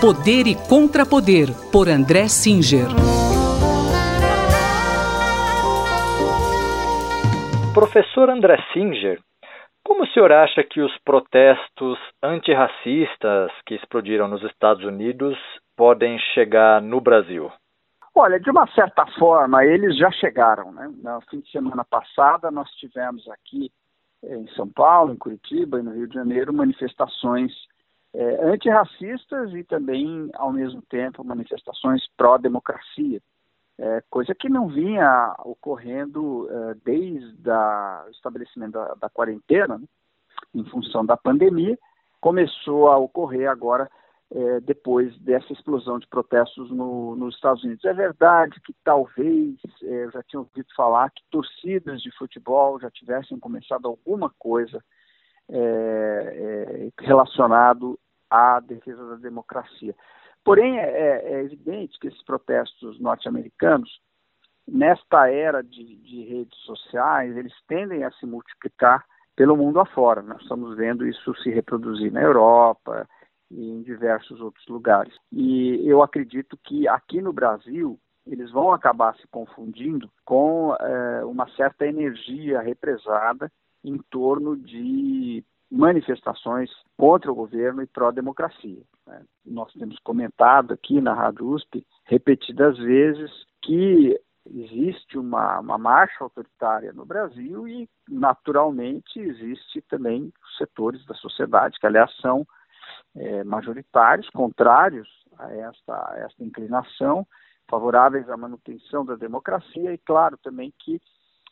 Poder e Contrapoder, por André Singer. Professor André Singer, como o senhor acha que os protestos antirracistas que explodiram nos Estados Unidos podem chegar no Brasil? Olha, de uma certa forma, eles já chegaram. Né? No fim de semana passada, nós tivemos aqui eh, em São Paulo, em Curitiba e no Rio de Janeiro manifestações é, antirracistas e também, ao mesmo tempo, manifestações pró-democracia, é, coisa que não vinha ocorrendo é, desde o estabelecimento da, da quarentena, né, em função da pandemia, começou a ocorrer agora é, depois dessa explosão de protestos no, nos Estados Unidos. É verdade que talvez, é, já tinha ouvido falar que torcidas de futebol já tivessem começado alguma coisa é, é, relacionado à defesa da democracia. Porém, é, é, é evidente que esses protestos norte-americanos, nesta era de, de, redes sociais, eles tendem a se multiplicar pelo mundo afora. Nós estamos vendo isso se reproduzir na Europa e em diversos outros lugares. E eu acredito que aqui no Brasil eles vão acabar se confundindo com é, uma certa energia represada em torno de manifestações contra o governo e pró-democracia. Né? Nós temos comentado aqui na Rádio USP repetidas vezes que existe uma, uma marcha autoritária no Brasil e, naturalmente, existe também setores da sociedade que, aliás, são é, majoritários, contrários a esta, a esta inclinação, favoráveis à manutenção da democracia e, claro, também que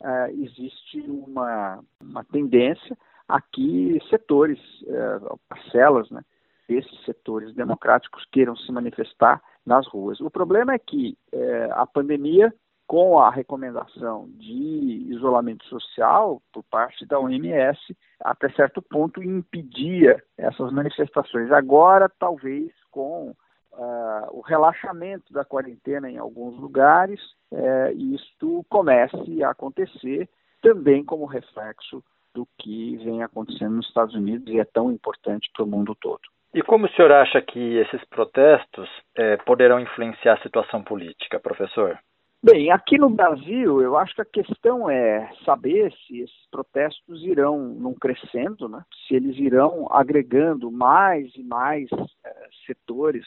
é, existe uma, uma tendência aqui setores, é, parcelas, né, desses setores democráticos queiram se manifestar nas ruas. O problema é que é, a pandemia, com a recomendação de isolamento social por parte da OMS, até certo ponto impedia essas manifestações. Agora, talvez com Uh, o relaxamento da quarentena em alguns lugares, uh, isto comece a acontecer também como reflexo do que vem acontecendo nos Estados Unidos e é tão importante para o mundo todo. E como o senhor acha que esses protestos é, poderão influenciar a situação política, professor? Bem, aqui no Brasil, eu acho que a questão é saber se esses protestos irão não crescendo, né? se eles irão agregando mais e mais é, setores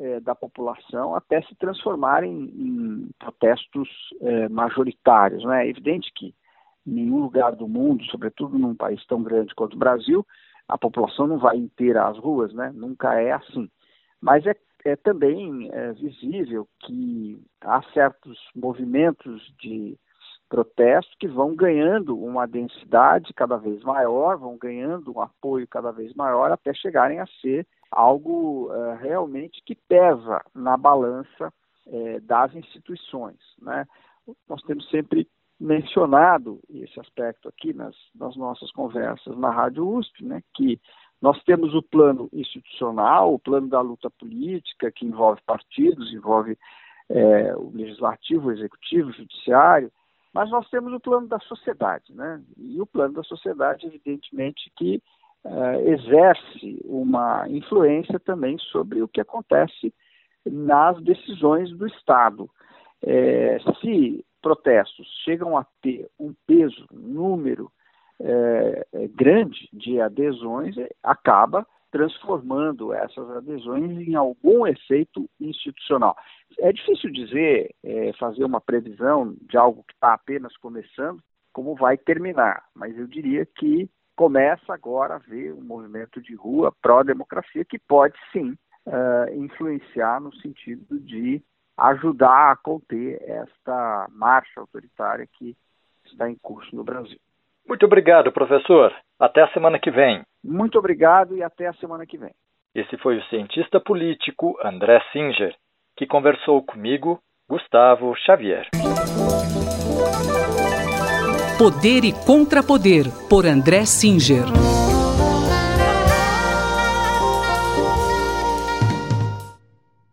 é, da população até se transformarem em protestos é, majoritários. Né? É evidente que em nenhum lugar do mundo, sobretudo num país tão grande quanto o Brasil, a população não vai inteira às ruas, né? Nunca é assim. Mas é, é também é, visível que há certos movimentos de protesto que vão ganhando uma densidade cada vez maior, vão ganhando um apoio cada vez maior até chegarem a ser algo uh, realmente que pesa na balança uh, das instituições. Né? Nós temos sempre mencionado esse aspecto aqui nas, nas nossas conversas na Rádio USP, né, que nós temos o plano institucional, o plano da luta política, que envolve partidos, envolve é, o legislativo, o executivo, o judiciário, mas nós temos o plano da sociedade, né? E o plano da sociedade, evidentemente, que é, exerce uma influência também sobre o que acontece nas decisões do Estado. É, se protestos chegam a ter um peso, um número é, grande de adesões, acaba transformando essas adesões em algum efeito institucional. É difícil dizer, é, fazer uma previsão de algo que está apenas começando, como vai terminar, mas eu diria que começa agora a haver um movimento de rua pró-democracia que pode sim uh, influenciar no sentido de ajudar a conter esta marcha autoritária que está em curso no Brasil. Muito obrigado, professor. Até a semana que vem. Muito obrigado e até a semana que vem. Esse foi o cientista político André Singer, que conversou comigo, Gustavo Xavier. Poder e Contrapoder, por André Singer.